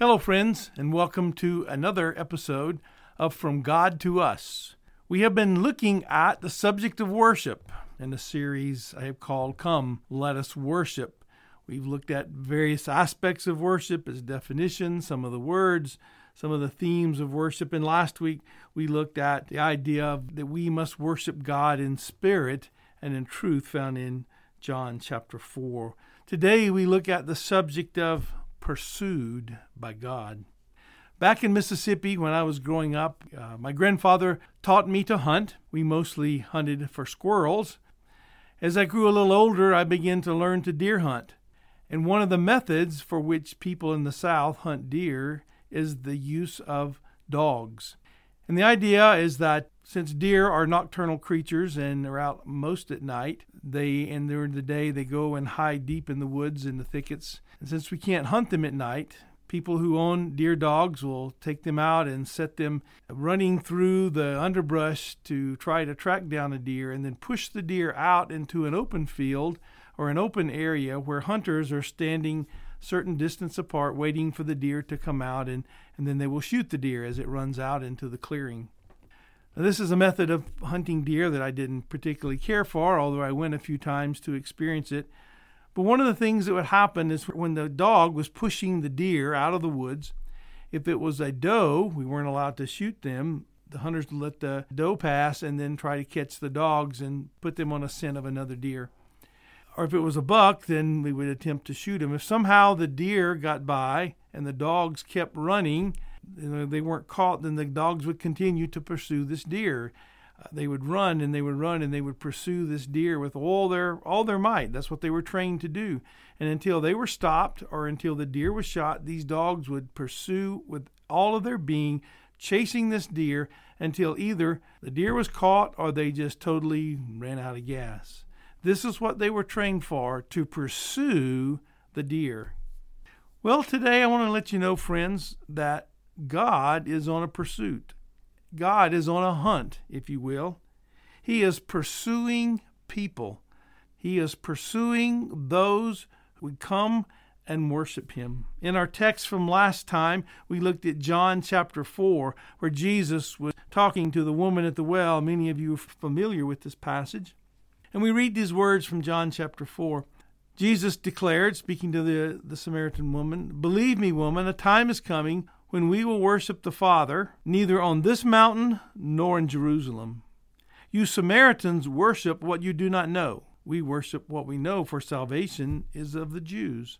Hello, friends, and welcome to another episode of From God to Us. We have been looking at the subject of worship in a series I have called Come, Let Us Worship. We've looked at various aspects of worship as definitions, some of the words, some of the themes of worship. And last week we looked at the idea of that we must worship God in spirit and in truth found in John chapter 4. Today we look at the subject of pursued by God. Back in Mississippi, when I was growing up, uh, my grandfather taught me to hunt. We mostly hunted for squirrels. As I grew a little older, I began to learn to deer hunt. And one of the methods for which people in the South hunt deer is the use of dogs. And the idea is that since deer are nocturnal creatures and are out most at night, they and during the day they go and hide deep in the woods and the thickets. And since we can't hunt them at night, people who own deer dogs will take them out and set them running through the underbrush to try to track down a deer and then push the deer out into an open field or an open area where hunters are standing certain distance apart waiting for the deer to come out and, and then they will shoot the deer as it runs out into the clearing. This is a method of hunting deer that I didn't particularly care for, although I went a few times to experience it. But one of the things that would happen is when the dog was pushing the deer out of the woods, if it was a doe, we weren't allowed to shoot them. The hunters would let the doe pass and then try to catch the dogs and put them on a scent of another deer. Or if it was a buck, then we would attempt to shoot him. If somehow the deer got by and the dogs kept running, they weren't caught, then the dogs would continue to pursue this deer. Uh, they would run and they would run and they would pursue this deer with all their all their might. That's what they were trained to do. And until they were stopped or until the deer was shot, these dogs would pursue with all of their being, chasing this deer until either the deer was caught or they just totally ran out of gas. This is what they were trained for to pursue the deer. Well, today I want to let you know, friends, that God is on a pursuit. God is on a hunt, if you will. He is pursuing people. He is pursuing those who would come and worship him. In our text from last time, we looked at John chapter 4, where Jesus was talking to the woman at the well. Many of you are familiar with this passage. And we read these words from John chapter 4. Jesus declared, speaking to the, the Samaritan woman, Believe me, woman, a time is coming when we will worship the Father, neither on this mountain nor in Jerusalem. You Samaritans worship what you do not know. We worship what we know, for salvation is of the Jews.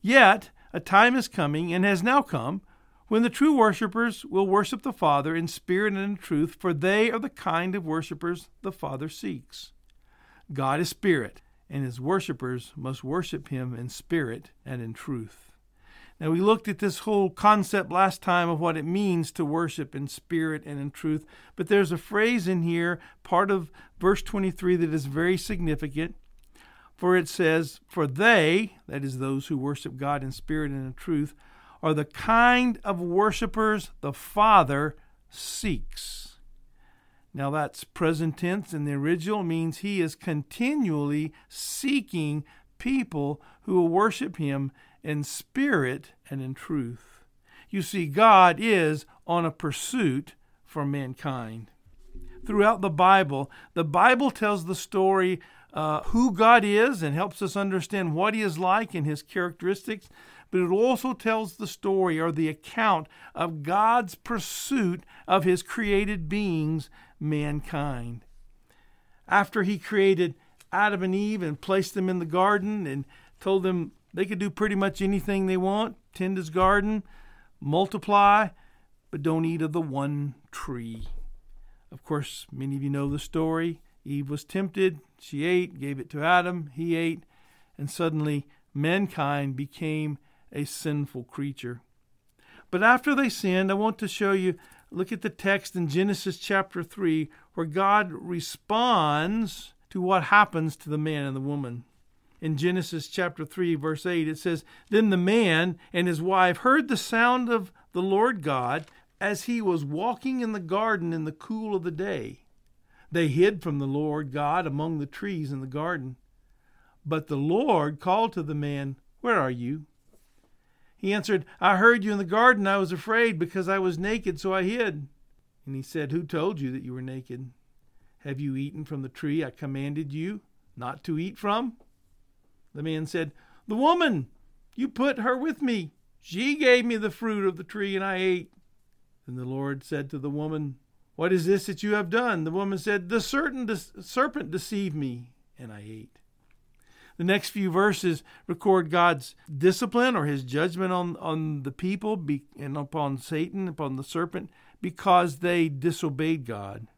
Yet a time is coming, and has now come, when the true worshippers will worship the Father in spirit and in truth, for they are the kind of worshippers the Father seeks. God is spirit, and his worshippers must worship him in spirit and in truth. Now, we looked at this whole concept last time of what it means to worship in spirit and in truth, but there's a phrase in here, part of verse 23, that is very significant. For it says, For they, that is those who worship God in spirit and in truth, are the kind of worshipers the Father seeks. Now, that's present tense in the original, means he is continually seeking people who will worship him in spirit and in truth. You see, God is on a pursuit for mankind. Throughout the Bible, the Bible tells the story uh, who God is and helps us understand what He is like and His characteristics, but it also tells the story or the account of God's pursuit of His created beings, mankind. After He created Adam and Eve and placed them in the garden and told them they could do pretty much anything they want, tend his garden, multiply, but don't eat of the one tree. Of course, many of you know the story. Eve was tempted, she ate, gave it to Adam, he ate, and suddenly mankind became a sinful creature. But after they sinned, I want to show you look at the text in Genesis chapter 3 where God responds to what happens to the man and the woman in Genesis chapter 3, verse 8, it says, Then the man and his wife heard the sound of the Lord God as he was walking in the garden in the cool of the day. They hid from the Lord God among the trees in the garden. But the Lord called to the man, Where are you? He answered, I heard you in the garden. I was afraid because I was naked, so I hid. And he said, Who told you that you were naked? Have you eaten from the tree I commanded you not to eat from? The man said, The woman, you put her with me. She gave me the fruit of the tree, and I ate. Then the Lord said to the woman, What is this that you have done? The woman said, The serpent deceived me, and I ate. The next few verses record God's discipline or his judgment on, on the people and upon Satan, upon the serpent, because they disobeyed God.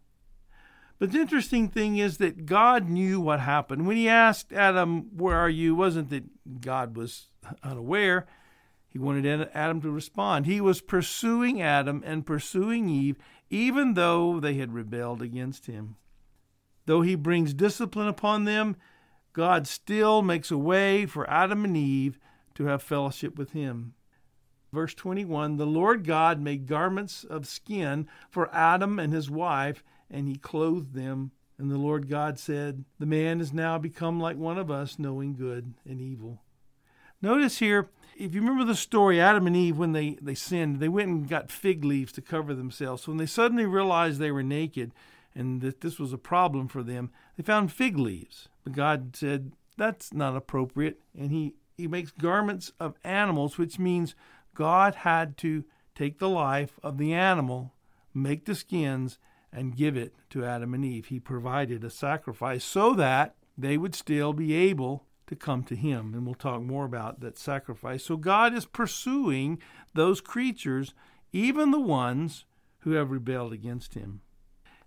But the interesting thing is that God knew what happened. When he asked Adam, Where are you? wasn't that God was unaware. He wanted Adam to respond. He was pursuing Adam and pursuing Eve, even though they had rebelled against him. Though he brings discipline upon them, God still makes a way for Adam and Eve to have fellowship with him. Verse 21 The Lord God made garments of skin for Adam and his wife, and he clothed them. And the Lord God said, The man is now become like one of us, knowing good and evil. Notice here, if you remember the story, Adam and Eve, when they, they sinned, they went and got fig leaves to cover themselves. So when they suddenly realized they were naked and that this was a problem for them, they found fig leaves. But God said, That's not appropriate. And He, he makes garments of animals, which means God had to take the life of the animal, make the skins, and give it to Adam and Eve. He provided a sacrifice so that they would still be able to come to Him. And we'll talk more about that sacrifice. So God is pursuing those creatures, even the ones who have rebelled against Him.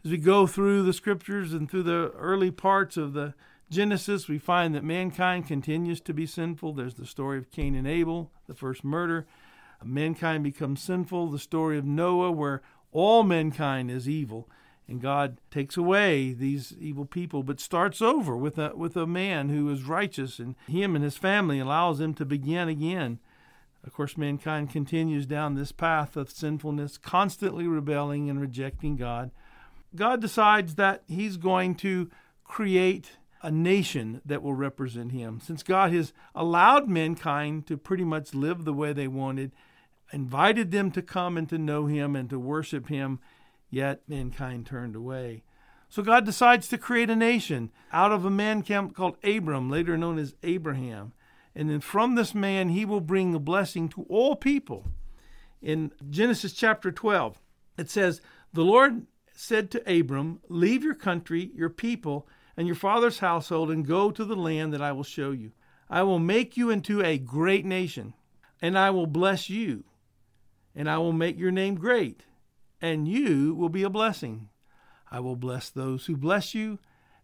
As we go through the scriptures and through the early parts of the Genesis, we find that mankind continues to be sinful. There's the story of Cain and Abel, the first murder. Mankind becomes sinful. The story of Noah, where all mankind is evil, and God takes away these evil people, but starts over with a with a man who is righteous, and him and his family allows him to begin again. Of course, mankind continues down this path of sinfulness, constantly rebelling and rejecting God. God decides that He's going to create a nation that will represent him. Since God has allowed mankind to pretty much live the way they wanted, invited them to come and to know him and to worship him, yet mankind turned away. So God decides to create a nation out of a man called Abram, later known as Abraham. And then from this man, he will bring a blessing to all people. In Genesis chapter 12, it says, The Lord said to Abram, Leave your country, your people, and your father's household and go to the land that I will show you. I will make you into a great nation, and I will bless you, and I will make your name great, and you will be a blessing. I will bless those who bless you,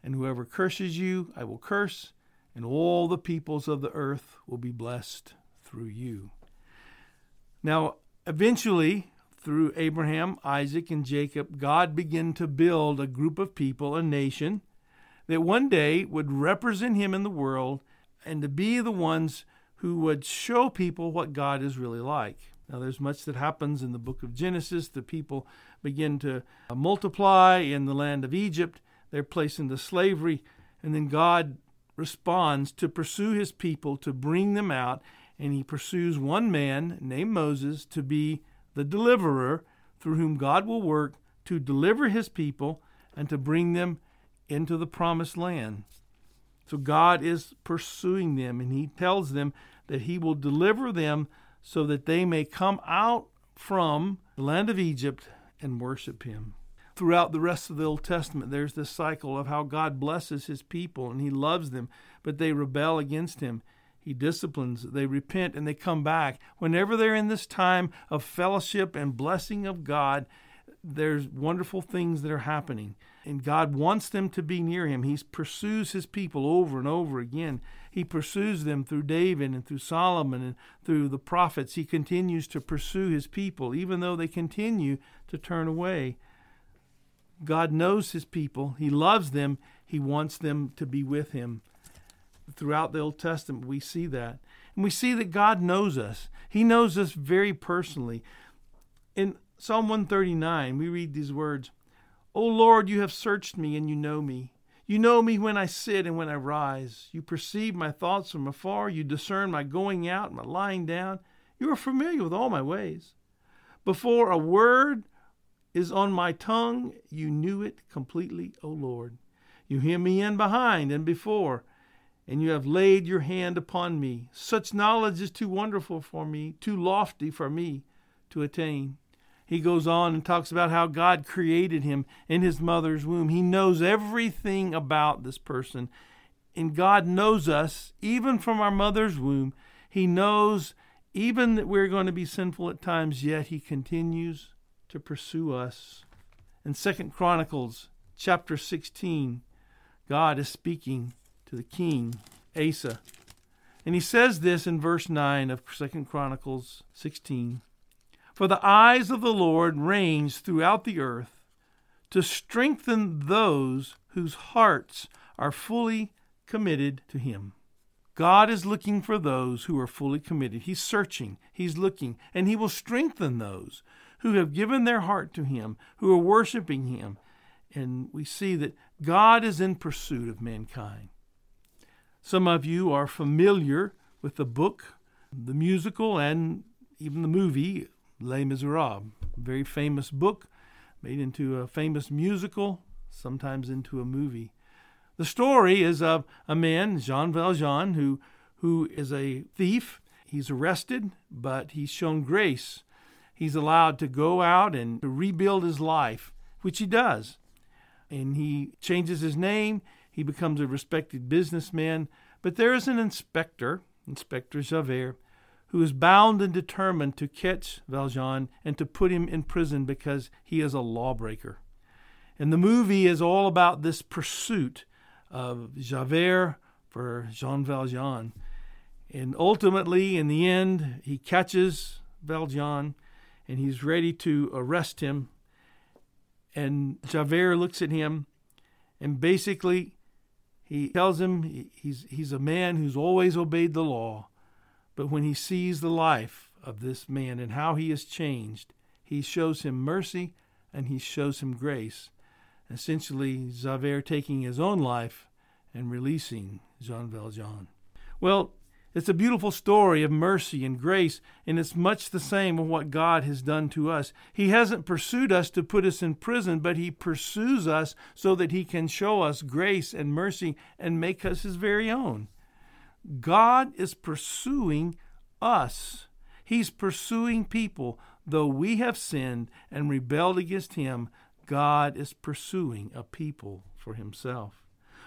and whoever curses you, I will curse, and all the peoples of the earth will be blessed through you. Now, eventually, through Abraham, Isaac, and Jacob, God began to build a group of people, a nation, that one day would represent him in the world and to be the ones who would show people what God is really like. Now, there's much that happens in the book of Genesis. The people begin to uh, multiply in the land of Egypt. They're placed into slavery. And then God responds to pursue his people, to bring them out. And he pursues one man named Moses to be the deliverer through whom God will work to deliver his people and to bring them into the promised land. So God is pursuing them, and He tells them that He will deliver them so that they may come out from the land of Egypt and worship Him. Throughout the rest of the Old Testament, there's this cycle of how God blesses His people and He loves them, but they rebel against Him. He disciplines, they repent, and they come back. Whenever they're in this time of fellowship and blessing of God, there's wonderful things that are happening. And God wants them to be near Him. He pursues His people over and over again. He pursues them through David and through Solomon and through the prophets. He continues to pursue His people, even though they continue to turn away. God knows His people, He loves them, He wants them to be with Him. Throughout the Old Testament, we see that. And we see that God knows us. He knows us very personally. In Psalm 139, we read these words O Lord, you have searched me and you know me. You know me when I sit and when I rise. You perceive my thoughts from afar. You discern my going out and my lying down. You are familiar with all my ways. Before a word is on my tongue, you knew it completely, O Lord. You hear me in behind and before, and you have laid your hand upon me. Such knowledge is too wonderful for me, too lofty for me to attain. He goes on and talks about how God created him in his mother's womb. He knows everything about this person. And God knows us even from our mother's womb. He knows even that we're going to be sinful at times, yet he continues to pursue us. In Second Chronicles chapter 16, God is speaking to the king, Asa. And he says this in verse 9 of Second Chronicles 16. For the eyes of the Lord range throughout the earth to strengthen those whose hearts are fully committed to him. God is looking for those who are fully committed. He's searching, He's looking, and He will strengthen those who have given their heart to Him, who are worshiping Him. And we see that God is in pursuit of mankind. Some of you are familiar with the book, the musical, and even the movie Les Miserables, a very famous book made into a famous musical, sometimes into a movie. The story is of a man, Jean Valjean, who, who is a thief. He's arrested, but he's shown grace. He's allowed to go out and to rebuild his life, which he does. And he changes his name. He becomes a respected businessman. But there is an inspector, Inspector Javert, who is bound and determined to catch Valjean and to put him in prison because he is a lawbreaker. And the movie is all about this pursuit of Javert for Jean Valjean. And ultimately, in the end, he catches Valjean and he's ready to arrest him. And Javert looks at him and basically he tells him he's, he's a man who's always obeyed the law but when he sees the life of this man and how he has changed, he shows him mercy and he shows him grace. Essentially, Javert taking his own life and releasing Jean Valjean. Well, it's a beautiful story of mercy and grace, and it's much the same of what God has done to us. He hasn't pursued us to put us in prison, but He pursues us so that He can show us grace and mercy and make us His very own. God is pursuing us. He's pursuing people. Though we have sinned and rebelled against Him, God is pursuing a people for Himself.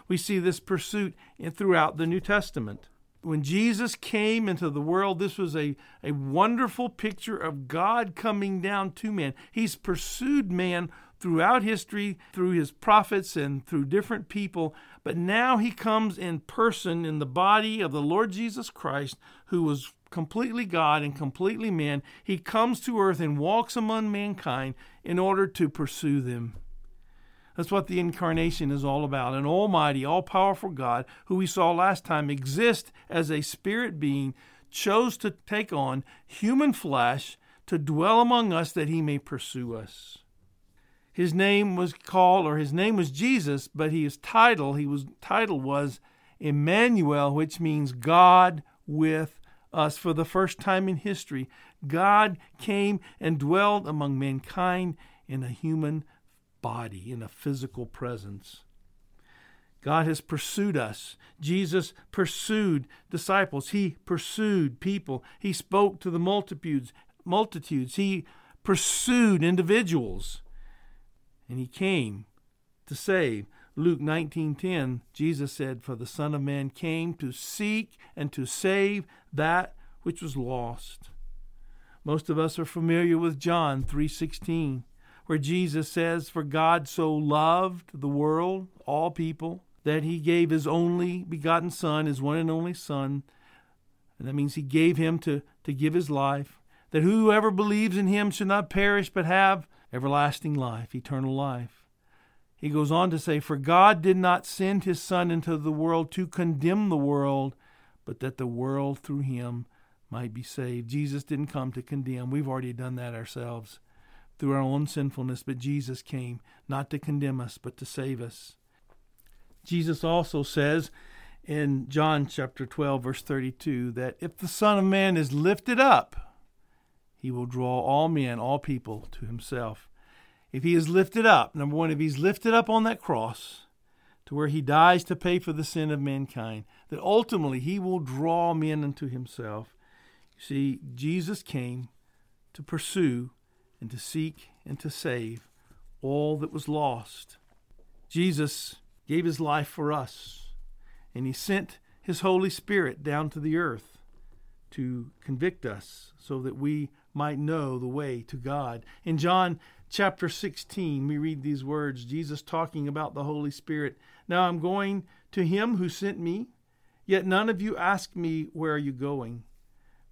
We see this pursuit throughout the New Testament. When Jesus came into the world, this was a, a wonderful picture of God coming down to man. He's pursued man throughout history, through his prophets and through different people. But now he comes in person in the body of the Lord Jesus Christ, who was completely God and completely man. He comes to earth and walks among mankind in order to pursue them. That's what the incarnation is all about. An almighty, all powerful God, who we saw last time exist as a spirit being, chose to take on human flesh to dwell among us that he may pursue us his name was called, or his name was Jesus, but his title, he was title was Emmanuel, which means God with us. For the first time in history, God came and dwelled among mankind in a human body, in a physical presence. God has pursued us. Jesus pursued disciples. He pursued people. He spoke to the multitudes. Multitudes. He pursued individuals and he came to save. Luke 19:10 Jesus said for the son of man came to seek and to save that which was lost. Most of us are familiar with John 3:16 where Jesus says for God so loved the world all people that he gave his only begotten son his one and only son and that means he gave him to to give his life that whoever believes in him should not perish but have everlasting life, eternal life. He goes on to say, For God did not send his Son into the world to condemn the world, but that the world through him might be saved. Jesus didn't come to condemn. We've already done that ourselves through our own sinfulness, but Jesus came not to condemn us, but to save us. Jesus also says in John chapter 12, verse 32, that if the Son of Man is lifted up, he will draw all men, all people to himself. If he is lifted up, number one, if he's lifted up on that cross to where he dies to pay for the sin of mankind, that ultimately he will draw men unto himself. You see, Jesus came to pursue and to seek and to save all that was lost. Jesus gave his life for us, and he sent his Holy Spirit down to the earth to convict us so that we might know the way to God. In John chapter 16, we read these words Jesus talking about the Holy Spirit. Now I'm going to him who sent me, yet none of you ask me, Where are you going?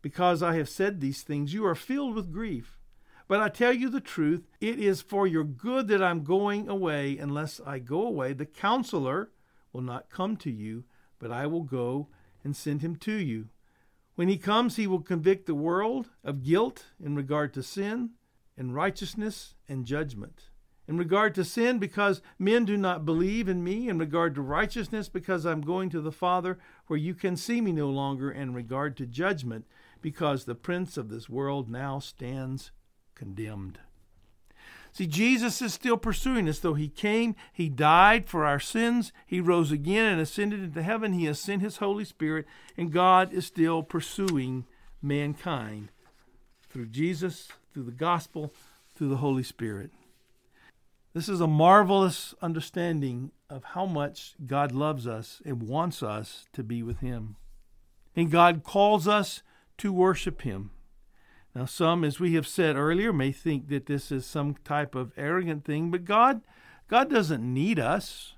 Because I have said these things, you are filled with grief. But I tell you the truth, it is for your good that I'm going away. Unless I go away, the counselor will not come to you, but I will go and send him to you. When he comes, he will convict the world of guilt in regard to sin, and righteousness, and judgment. In regard to sin, because men do not believe in me. In regard to righteousness, because I'm going to the Father, where you can see me no longer. In regard to judgment, because the prince of this world now stands condemned. See, Jesus is still pursuing us. Though he came, he died for our sins, he rose again and ascended into heaven, he has sent his Holy Spirit, and God is still pursuing mankind through Jesus, through the gospel, through the Holy Spirit. This is a marvelous understanding of how much God loves us and wants us to be with him. And God calls us to worship him. Now, some, as we have said earlier, may think that this is some type of arrogant thing, but God, God doesn't need us.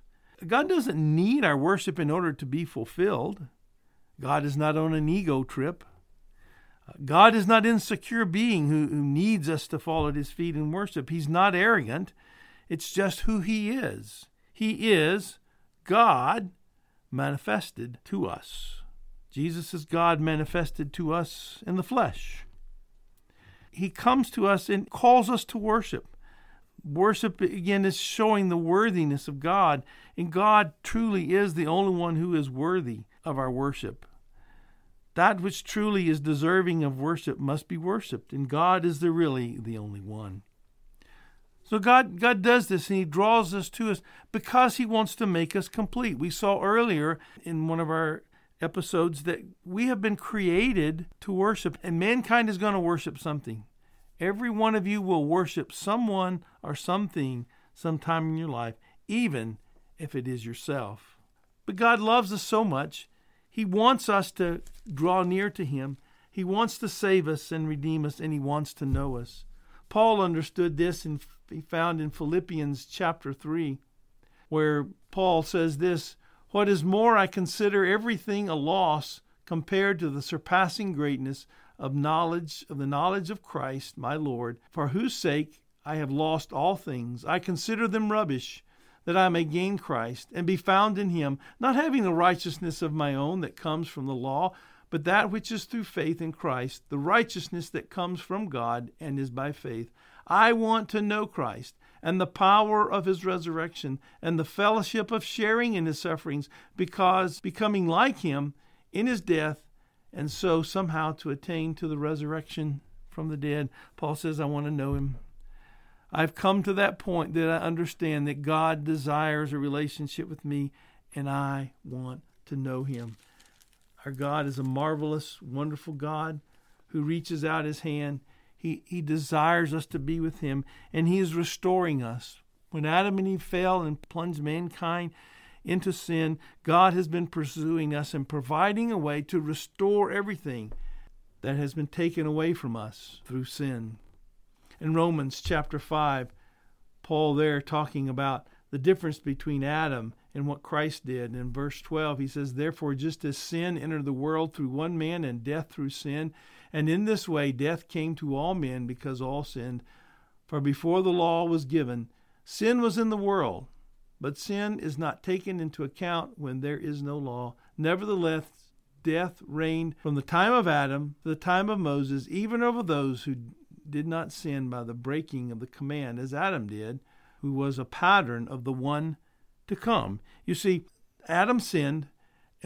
God doesn't need our worship in order to be fulfilled. God is not on an ego trip. God is not insecure being who, who needs us to fall at his feet and worship. He's not arrogant. It's just who he is. He is God manifested to us. Jesus is God manifested to us in the flesh he comes to us and calls us to worship. Worship, again, is showing the worthiness of God, and God truly is the only one who is worthy of our worship. That which truly is deserving of worship must be worshiped, and God is the really the only one. So God, God does this and He draws us to us because He wants to make us complete. We saw earlier in one of our episodes that we have been created to worship, and mankind is going to worship something. Every one of you will worship someone or something sometime in your life, even if it is yourself. But God loves us so much, He wants us to draw near to Him. He wants to save us and redeem us, and He wants to know us. Paul understood this, and he found in Philippians chapter 3, where Paul says this what is more, I consider everything a loss compared to the surpassing greatness of knowledge of the knowledge of Christ my Lord, for whose sake I have lost all things. I consider them rubbish, that I may gain Christ and be found in him, not having the righteousness of my own that comes from the law, but that which is through faith in Christ, the righteousness that comes from God and is by faith. I want to know Christ and the power of his resurrection and the fellowship of sharing in his sufferings, because becoming like him in his death, and so somehow to attain to the resurrection from the dead. Paul says, I want to know him. I've come to that point that I understand that God desires a relationship with me, and I want to know him. Our God is a marvelous, wonderful God who reaches out his hand he, he desires us to be with Him, and He is restoring us. When Adam and Eve fell and plunged mankind into sin, God has been pursuing us and providing a way to restore everything that has been taken away from us through sin. In Romans chapter 5, Paul there talking about the difference between Adam and what Christ did. In verse 12, he says, Therefore, just as sin entered the world through one man and death through sin, and in this way death came to all men because all sinned. For before the law was given, sin was in the world, but sin is not taken into account when there is no law. Nevertheless, death reigned from the time of Adam to the time of Moses, even over those who did not sin by the breaking of the command, as Adam did, who was a pattern of the one to come. You see, Adam sinned,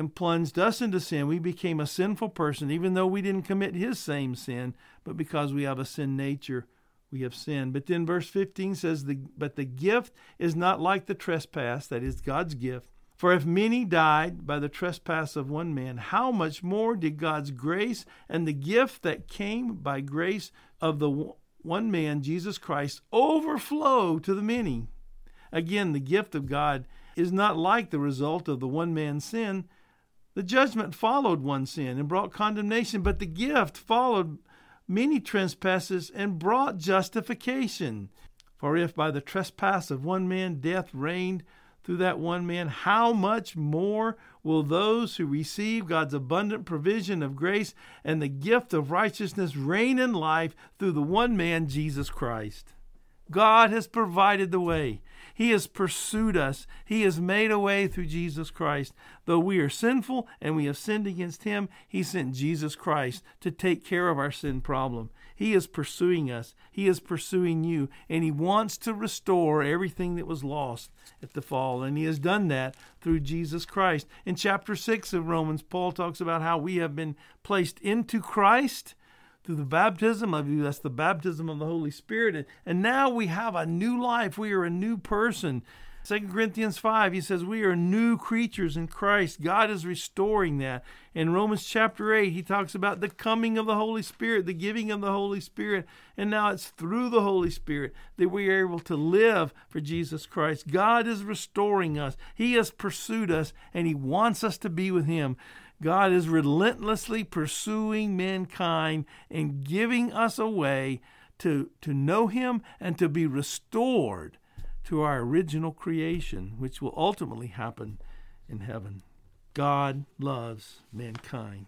and plunged us into sin. We became a sinful person, even though we didn't commit his same sin, but because we have a sin nature, we have sinned. But then verse 15 says, the, But the gift is not like the trespass, that is God's gift. For if many died by the trespass of one man, how much more did God's grace and the gift that came by grace of the one man, Jesus Christ, overflow to the many? Again, the gift of God is not like the result of the one man's sin. The judgment followed one sin and brought condemnation, but the gift followed many trespasses and brought justification. For if by the trespass of one man death reigned through that one man, how much more will those who receive God's abundant provision of grace and the gift of righteousness reign in life through the one man, Jesus Christ? God has provided the way. He has pursued us. He has made a way through Jesus Christ. Though we are sinful and we have sinned against Him, He sent Jesus Christ to take care of our sin problem. He is pursuing us. He is pursuing you. And He wants to restore everything that was lost at the fall. And He has done that through Jesus Christ. In chapter 6 of Romans, Paul talks about how we have been placed into Christ through the baptism of you. That's the baptism of the Holy Spirit. And, and now we have a new life. We are a new person. 2 Corinthians 5, he says, We are new creatures in Christ. God is restoring that. In Romans chapter 8, he talks about the coming of the Holy Spirit, the giving of the Holy Spirit. And now it's through the Holy Spirit that we are able to live for Jesus Christ. God is restoring us, He has pursued us, and He wants us to be with Him. God is relentlessly pursuing mankind and giving us a way to, to know Him and to be restored to our original creation, which will ultimately happen in heaven. God loves mankind.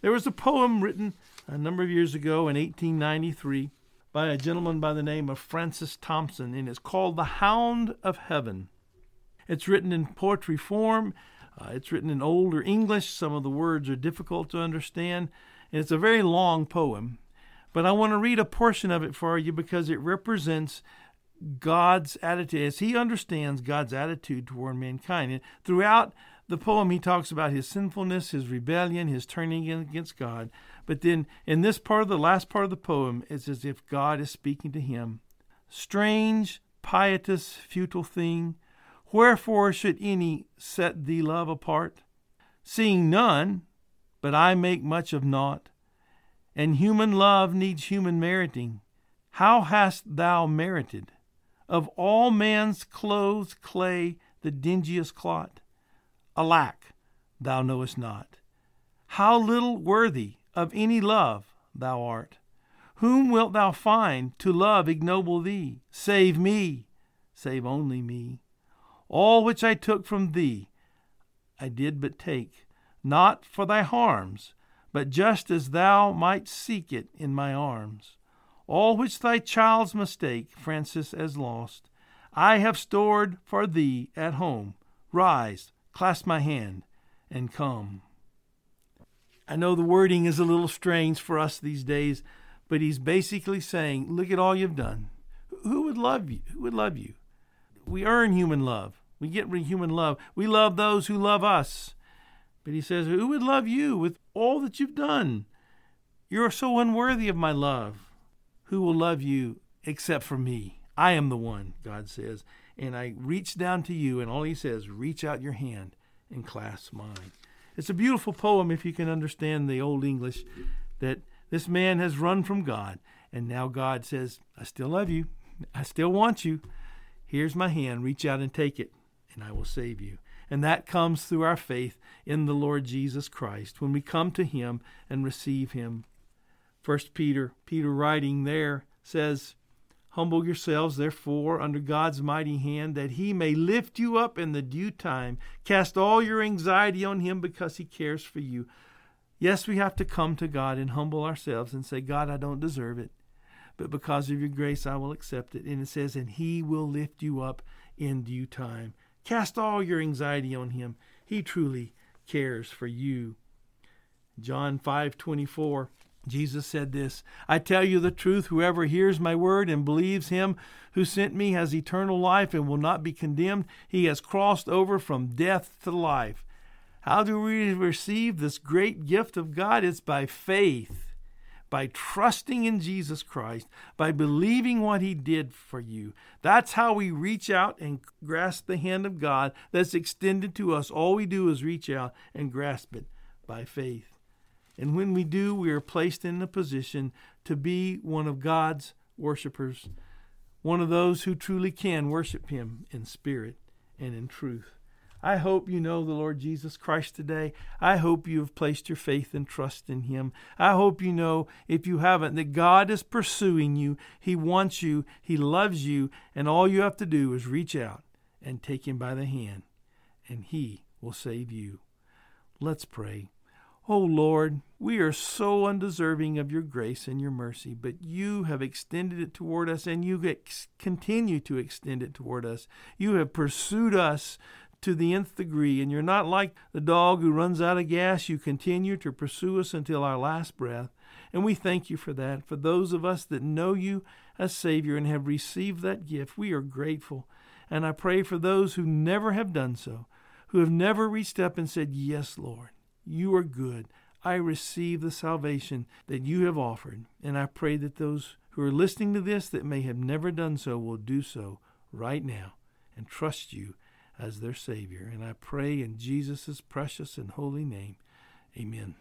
There was a poem written a number of years ago in 1893 by a gentleman by the name of Francis Thompson, and it's called The Hound of Heaven. It's written in poetry form uh, it's written in older English. Some of the words are difficult to understand. And it's a very long poem. But I want to read a portion of it for you because it represents God's attitude, as he understands God's attitude toward mankind. And throughout the poem, he talks about his sinfulness, his rebellion, his turning against God. But then in this part of the last part of the poem, it's as if God is speaking to him. Strange, piteous, futile thing, Wherefore should any set thee love apart? Seeing none, but I make much of naught, and human love needs human meriting. How hast thou merited? Of all man's clothes clay the dingiest clot? Alack, thou knowest not. How little worthy of any love thou art. Whom wilt thou find to love ignoble thee? Save me, save only me. All which I took from thee, I did but take, not for thy harms, but just as thou might seek it in my arms. All which thy child's mistake, Francis, as lost, I have stored for thee at home. Rise, clasp my hand, and come. I know the wording is a little strange for us these days, but he's basically saying, Look at all you've done. Who would love you? Who would love you? We earn human love. We get human love. We love those who love us. But he says, Who would love you with all that you've done? You're so unworthy of my love. Who will love you except for me? I am the one, God says. And I reach down to you, and all he says, reach out your hand and clasp mine. It's a beautiful poem if you can understand the Old English that this man has run from God. And now God says, I still love you. I still want you. Here's my hand. Reach out and take it and I will save you. And that comes through our faith in the Lord Jesus Christ when we come to him and receive him. First Peter, Peter writing there says, Humble yourselves, therefore, under God's mighty hand, that he may lift you up in the due time. Cast all your anxiety on him because he cares for you. Yes, we have to come to God and humble ourselves and say, God, I don't deserve it, but because of your grace, I will accept it. And it says, and he will lift you up in due time. Cast all your anxiety on him. He truly cares for you. John 5:24 Jesus said this, I tell you the truth, whoever hears my word and believes him who sent me has eternal life and will not be condemned. He has crossed over from death to life. How do we receive this great gift of God? It's by faith by trusting in Jesus Christ, by believing what He did for you. That's how we reach out and grasp the hand of God that's extended to us. All we do is reach out and grasp it by faith. And when we do, we are placed in a position to be one of God's worshipers, one of those who truly can worship Him in spirit and in truth. I hope you know the Lord Jesus Christ today. I hope you have placed your faith and trust in Him. I hope you know, if you haven't, that God is pursuing you. He wants you, He loves you, and all you have to do is reach out and take Him by the hand, and He will save you. Let's pray. Oh Lord, we are so undeserving of your grace and your mercy, but you have extended it toward us and you ex- continue to extend it toward us. You have pursued us to the nth degree, and you're not like the dog who runs out of gas. You continue to pursue us until our last breath. And we thank you for that. For those of us that know you as Savior and have received that gift, we are grateful. And I pray for those who never have done so, who have never reached up and said, Yes, Lord, you are good. I receive the salvation that you have offered. And I pray that those who are listening to this that may have never done so will do so right now and trust you as their Savior. And I pray in Jesus' precious and holy name. Amen.